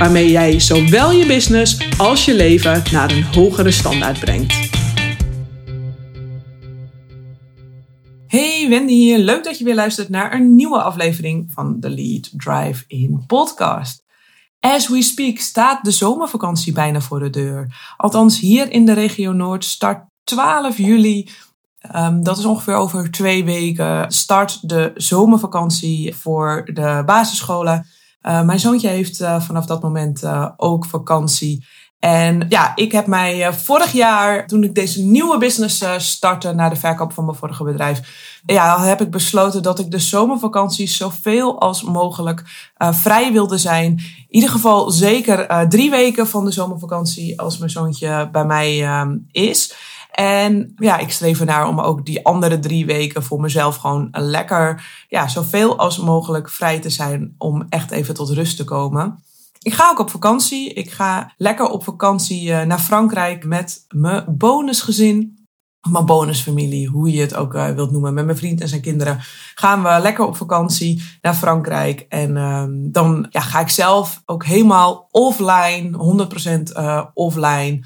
waarmee jij zowel je business als je leven naar een hogere standaard brengt. Hey Wendy hier, leuk dat je weer luistert naar een nieuwe aflevering van de Lead Drive In podcast. As we speak staat de zomervakantie bijna voor de deur. Althans, hier in de regio Noord start 12 juli Um, dat is ongeveer over twee weken. Start de zomervakantie voor de basisscholen. Uh, mijn zoontje heeft uh, vanaf dat moment uh, ook vakantie. En ja, ik heb mij vorig jaar, toen ik deze nieuwe business startte na de verkoop van mijn vorige bedrijf, ja, heb ik besloten dat ik de zomervakantie zoveel als mogelijk vrij wilde zijn. In ieder geval zeker drie weken van de zomervakantie als mijn zoontje bij mij ehm, is. En ja, ik streef ernaar om ook die andere drie weken voor mezelf gewoon lekker, ja, zoveel als mogelijk vrij te zijn om echt even tot rust te komen. Ik ga ook op vakantie. Ik ga lekker op vakantie eh, naar Frankrijk met mijn bonusgezin. Mijn bonusfamilie, hoe je het ook uh, wilt noemen. Met mijn vriend en zijn kinderen gaan we lekker op vakantie naar Frankrijk. En uh, dan ja, ga ik zelf ook helemaal offline, 100% uh, offline.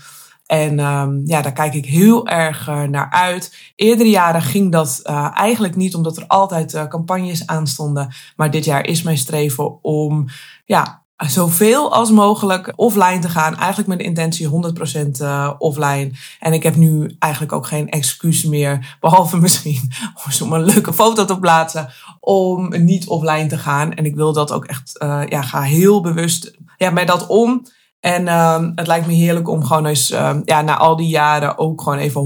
En um, ja, daar kijk ik heel erg uh, naar uit. Eerdere jaren ging dat uh, eigenlijk niet, omdat er altijd uh, campagnes aanstonden. Maar dit jaar is mijn streven om ja, zoveel als mogelijk offline te gaan. Eigenlijk met de intentie 100% offline. En ik heb nu eigenlijk ook geen excuus meer, behalve misschien om een leuke foto te plaatsen, om niet offline te gaan. En ik wil dat ook echt, ja, ga heel bewust ja, met dat om. En um, het lijkt me heerlijk om gewoon eens, um, ja, na al die jaren ook gewoon even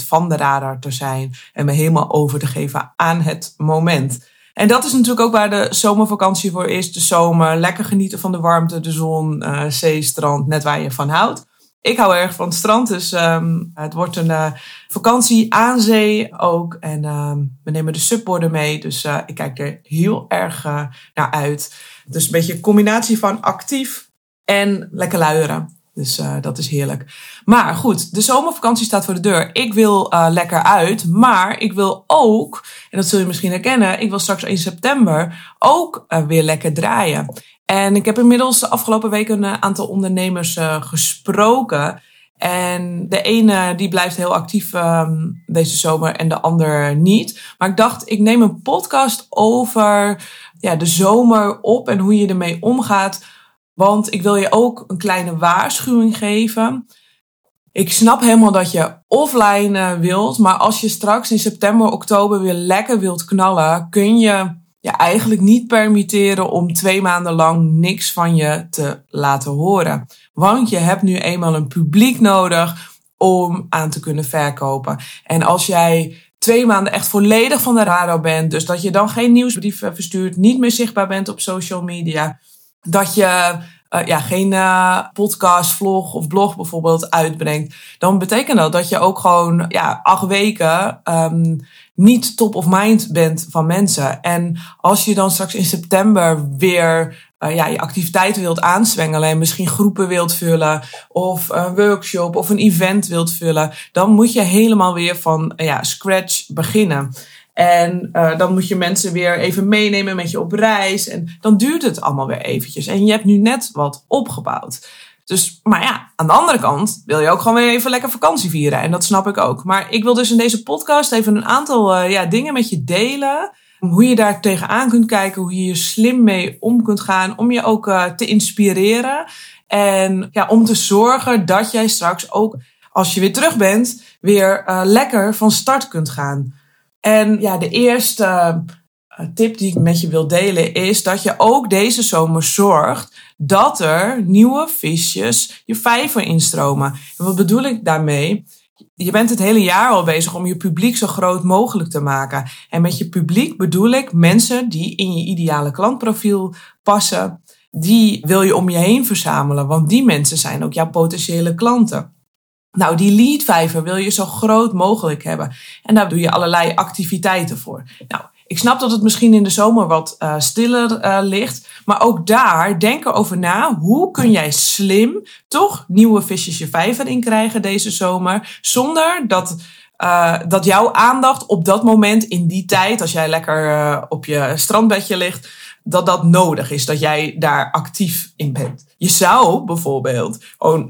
100% van de radar te zijn. En me helemaal over te geven aan het moment. En dat is natuurlijk ook waar de zomervakantie voor is. De zomer, lekker genieten van de warmte, de zon, uh, zee, strand, net waar je van houdt. Ik hou erg van het strand, dus um, het wordt een uh, vakantie aan zee ook. En um, we nemen de subborden mee, dus uh, ik kijk er heel erg naar uit. Dus een beetje een combinatie van actief en lekker luieren. Dus uh, dat is heerlijk. Maar goed, de zomervakantie staat voor de deur. Ik wil uh, lekker uit, maar ik wil ook, en dat zul je misschien herkennen, ik wil straks in september ook uh, weer lekker draaien. En ik heb inmiddels de afgelopen weken een aantal ondernemers gesproken. En de ene die blijft heel actief um, deze zomer en de ander niet. Maar ik dacht, ik neem een podcast over ja, de zomer op en hoe je ermee omgaat want ik wil je ook een kleine waarschuwing geven. Ik snap helemaal dat je offline eh, wilt, maar als je straks in september, oktober weer lekker wilt knallen, kun je je eigenlijk niet permitteren om twee maanden lang niks van je te laten horen. Want je hebt nu eenmaal een publiek nodig om aan te kunnen verkopen. En als jij twee maanden echt volledig van de radar bent, dus dat je dan geen nieuwsbrief verstuurt, niet meer zichtbaar bent op social media, dat je uh, ja, geen uh, podcast, vlog of blog bijvoorbeeld uitbrengt, dan betekent dat dat je ook gewoon ja, acht weken um, niet top of mind bent van mensen. En als je dan straks in september weer uh, ja, je activiteiten wilt aanzwengelen en misschien groepen wilt vullen of een workshop of een event wilt vullen, dan moet je helemaal weer van ja, scratch beginnen. En uh, dan moet je mensen weer even meenemen met je op reis. En dan duurt het allemaal weer eventjes. En je hebt nu net wat opgebouwd. Dus, maar ja, aan de andere kant wil je ook gewoon weer even lekker vakantie vieren. En dat snap ik ook. Maar ik wil dus in deze podcast even een aantal uh, ja, dingen met je delen. Hoe je daar tegenaan kunt kijken, hoe je je slim mee om kunt gaan. Om je ook uh, te inspireren. En ja, om te zorgen dat jij straks ook, als je weer terug bent, weer uh, lekker van start kunt gaan. En ja, de eerste eh, tip die ik met je wil delen is dat je ook deze zomer zorgt dat er nieuwe visjes je vijver instromen. En wat bedoel ik daarmee? Je bent het hele jaar al bezig om je publiek zo groot mogelijk te maken. En met je publiek bedoel ik mensen die in je ideale klantprofiel passen, die wil je om je heen verzamelen, want die mensen zijn ook jouw potentiële klanten. Nou, die leadvijver wil je zo groot mogelijk hebben. En daar doe je allerlei activiteiten voor. Nou, ik snap dat het misschien in de zomer wat uh, stiller uh, ligt. Maar ook daar, denk erover na. Hoe kun jij slim toch nieuwe visjes je vijver in krijgen deze zomer? Zonder dat, uh, dat jouw aandacht op dat moment, in die tijd, als jij lekker op je strandbedje ligt, dat dat nodig is. Dat jij daar actief in bent. Je zou bijvoorbeeld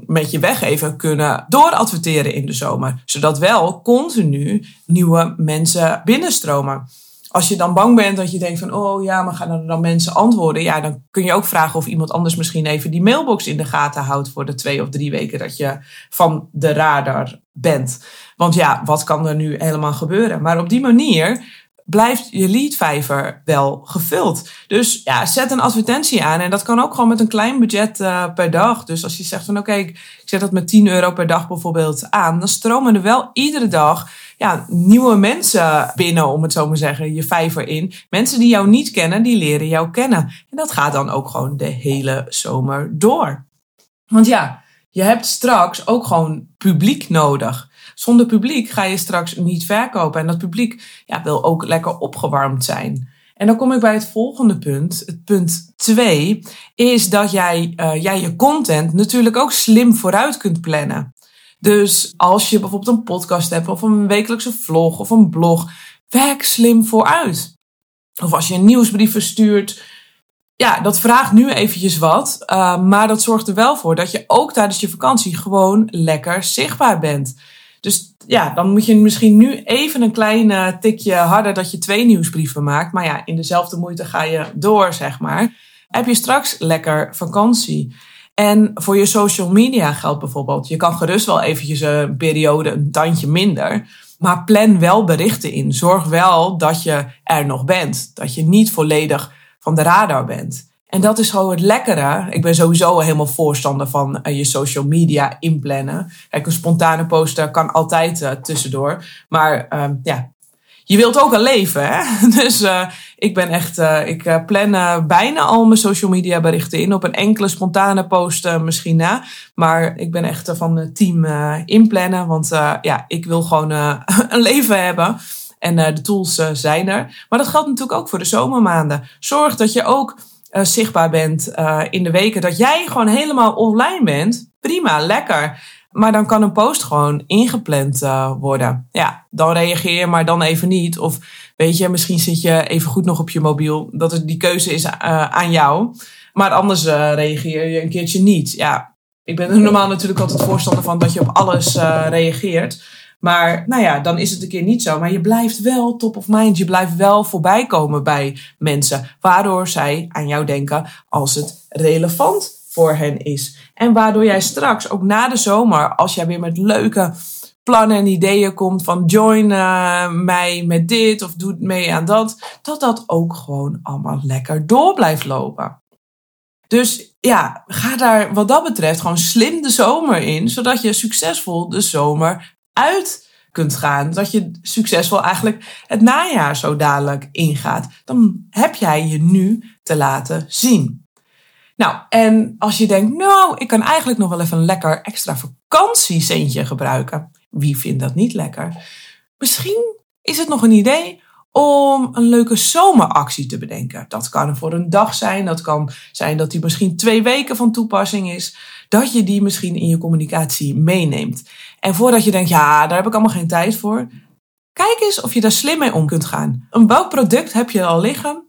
met je weggeven kunnen dooradverteren in de zomer. Zodat wel continu nieuwe mensen binnenstromen als je dan bang bent dat je denkt van, oh ja, maar gaan er dan mensen antwoorden? Ja, dan kun je ook vragen of iemand anders misschien even die mailbox in de gaten houdt voor de twee of drie weken dat je van de radar bent. Want ja, wat kan er nu helemaal gebeuren? Maar op die manier blijft je leadvijver wel gevuld. Dus ja, zet een advertentie aan. En dat kan ook gewoon met een klein budget uh, per dag. Dus als je zegt van oké, ik zet dat met 10 euro per dag bijvoorbeeld aan. Dan stromen er wel iedere dag ja, nieuwe mensen binnen, om het zo maar zeggen, je vijver in. Mensen die jou niet kennen, die leren jou kennen. En dat gaat dan ook gewoon de hele zomer door. Want ja, je hebt straks ook gewoon publiek nodig. Zonder publiek ga je straks niet verkopen. En dat publiek ja, wil ook lekker opgewarmd zijn. En dan kom ik bij het volgende punt. Het punt 2 is dat jij, uh, jij je content natuurlijk ook slim vooruit kunt plannen. Dus als je bijvoorbeeld een podcast hebt of een wekelijkse vlog of een blog, werk slim vooruit. Of als je een nieuwsbrief verstuurt, ja, dat vraagt nu eventjes wat. Uh, maar dat zorgt er wel voor dat je ook tijdens je vakantie gewoon lekker zichtbaar bent. Dus ja, dan moet je misschien nu even een klein tikje harder dat je twee nieuwsbrieven maakt. Maar ja, in dezelfde moeite ga je door, zeg maar. Heb je straks lekker vakantie. En voor je social media geldt bijvoorbeeld, je kan gerust wel eventjes een periode een tandje minder. Maar plan wel berichten in. Zorg wel dat je er nog bent. Dat je niet volledig van de radar bent. En dat is gewoon het lekkere. Ik ben sowieso helemaal voorstander van uh, je social media inplannen. Kijk, een spontane poster kan altijd uh, tussendoor. Maar uh, ja, je wilt ook een leven, hè? Dus uh, ik ben echt, ik plan bijna al mijn social media berichten in op een enkele spontane post misschien na. Maar ik ben echt van het team inplannen, want ja, ik wil gewoon een leven hebben. En de tools zijn er. Maar dat geldt natuurlijk ook voor de zomermaanden. Zorg dat je ook uh, zichtbaar bent uh, in de weken dat jij gewoon helemaal offline bent, prima, lekker. Maar dan kan een post gewoon ingepland uh, worden. Ja, dan reageer je, maar dan even niet. Of weet je, misschien zit je even goed nog op je mobiel. Dat het die keuze is aan jou. Maar anders reageer je een keertje niet. Ja, ik ben er normaal natuurlijk altijd voorstander van dat je op alles reageert. Maar nou ja, dan is het een keer niet zo. Maar je blijft wel top of mind. Je blijft wel voorbij komen bij mensen. Waardoor zij aan jou denken als het relevant voor hen is. En waardoor jij straks, ook na de zomer, als jij weer met leuke plannen en ideeën komt van join uh, mij met dit of doe mee aan dat, dat dat ook gewoon allemaal lekker door blijft lopen. Dus ja, ga daar wat dat betreft gewoon slim de zomer in, zodat je succesvol de zomer uit kunt gaan. Dat je succesvol eigenlijk het najaar zo dadelijk ingaat. Dan heb jij je nu te laten zien. Nou, en als je denkt, nou, ik kan eigenlijk nog wel even een lekker extra vakantiecentje gebruiken. Wie vindt dat niet lekker? Misschien is het nog een idee om een leuke zomeractie te bedenken. Dat kan voor een dag zijn, dat kan zijn dat die misschien twee weken van toepassing is. Dat je die misschien in je communicatie meeneemt. En voordat je denkt, ja, daar heb ik allemaal geen tijd voor. Kijk eens of je daar slim mee om kunt gaan. Een welk product heb je al liggen?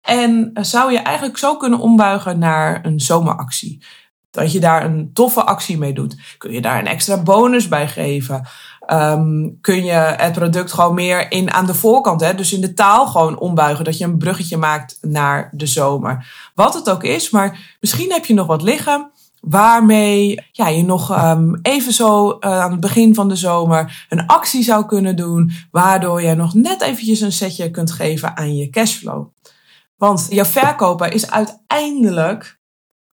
En zou je eigenlijk zo kunnen ombuigen naar een zomeractie? Dat je daar een toffe actie mee doet. Kun je daar een extra bonus bij geven? Um, kun je het product gewoon meer in aan de voorkant, hè? dus in de taal gewoon ombuigen, dat je een bruggetje maakt naar de zomer. Wat het ook is, maar misschien heb je nog wat liggen waarmee ja, je nog um, even zo uh, aan het begin van de zomer een actie zou kunnen doen, waardoor je nog net eventjes een setje kunt geven aan je cashflow. Want je verkoper is uiteindelijk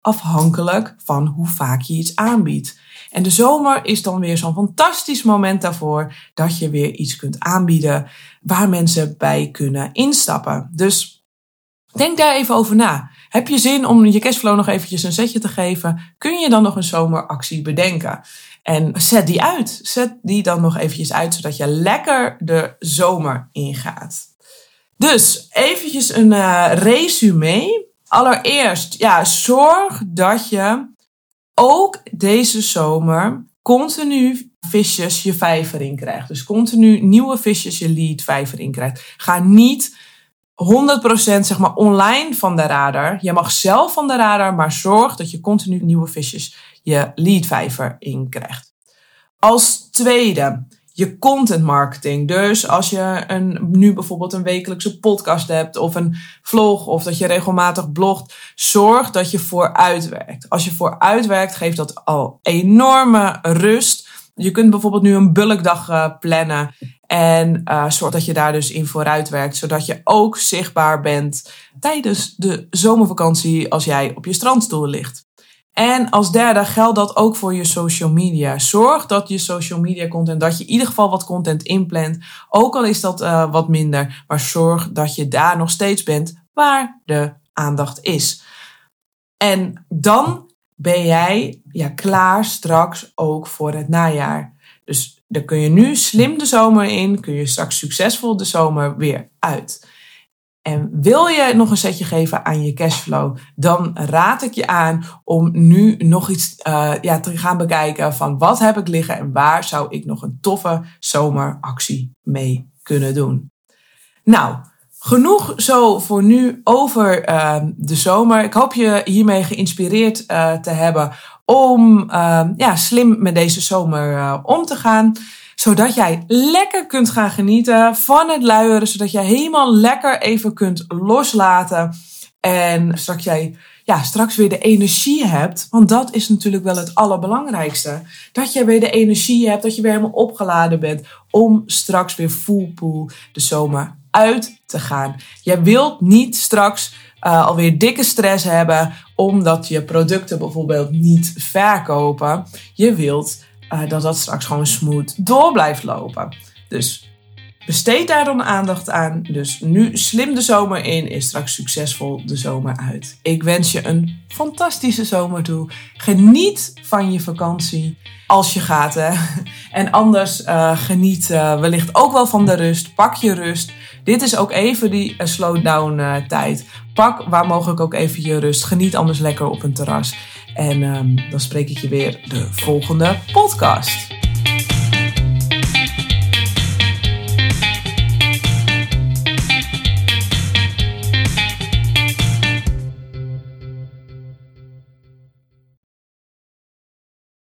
afhankelijk van hoe vaak je iets aanbiedt. En de zomer is dan weer zo'n fantastisch moment daarvoor dat je weer iets kunt aanbieden waar mensen bij kunnen instappen. Dus denk daar even over na. Heb je zin om je cashflow nog eventjes een zetje te geven? Kun je dan nog een zomeractie bedenken? En zet die uit. Zet die dan nog eventjes uit, zodat je lekker de zomer ingaat. Dus eventjes een uh, resume. Allereerst, ja, zorg dat je ook deze zomer continu visjes je vijver in krijgt. Dus continu nieuwe visjes je lead vijver in krijgt. Ga niet 100% zeg maar online van de radar. Je mag zelf van de radar, maar zorg dat je continu nieuwe visjes je lead vijver in krijgt. Als tweede, je content marketing. Dus als je een, nu bijvoorbeeld een wekelijkse podcast hebt of een vlog of dat je regelmatig blogt, zorg dat je vooruit werkt. Als je vooruit werkt, geeft dat al enorme rust. Je kunt bijvoorbeeld nu een bulkdag uh, plannen en uh, zorg dat je daar dus in vooruit werkt, zodat je ook zichtbaar bent tijdens de zomervakantie als jij op je strandstoel ligt. En als derde geldt dat ook voor je social media. Zorg dat je social media content, dat je in ieder geval wat content inplant. Ook al is dat uh, wat minder. Maar zorg dat je daar nog steeds bent waar de aandacht is. En dan ben jij ja, klaar straks ook voor het najaar. Dus dan kun je nu slim de zomer in, kun je straks succesvol de zomer weer uit. En wil je nog een setje geven aan je cashflow, dan raad ik je aan om nu nog iets uh, ja, te gaan bekijken van wat heb ik liggen en waar zou ik nog een toffe zomeractie mee kunnen doen. Nou, genoeg zo voor nu over uh, de zomer. Ik hoop je hiermee geïnspireerd uh, te hebben om ja, slim met deze zomer om te gaan zodat jij lekker kunt gaan genieten van het luieren. Zodat jij helemaal lekker even kunt loslaten. En straks jij ja, straks weer de energie hebt. Want dat is natuurlijk wel het allerbelangrijkste. Dat je weer de energie hebt, dat je weer helemaal opgeladen bent. Om straks weer full pool de zomer uit te gaan. Jij wilt niet straks uh, alweer dikke stress hebben omdat je producten bijvoorbeeld niet verkopen. Je wilt uh, dat dat straks gewoon smooth door blijft lopen. Dus besteed daar dan aandacht aan. Dus nu slim de zomer in, is straks succesvol de zomer uit. Ik wens je een fantastische zomer toe. Geniet van je vakantie als je gaat. Hè. En anders uh, geniet uh, wellicht ook wel van de rust. Pak je rust. Dit is ook even die slowdown tijd. Pak waar mogelijk ook even je rust. Geniet anders lekker op een terras. En um, dan spreek ik je weer de volgende podcast.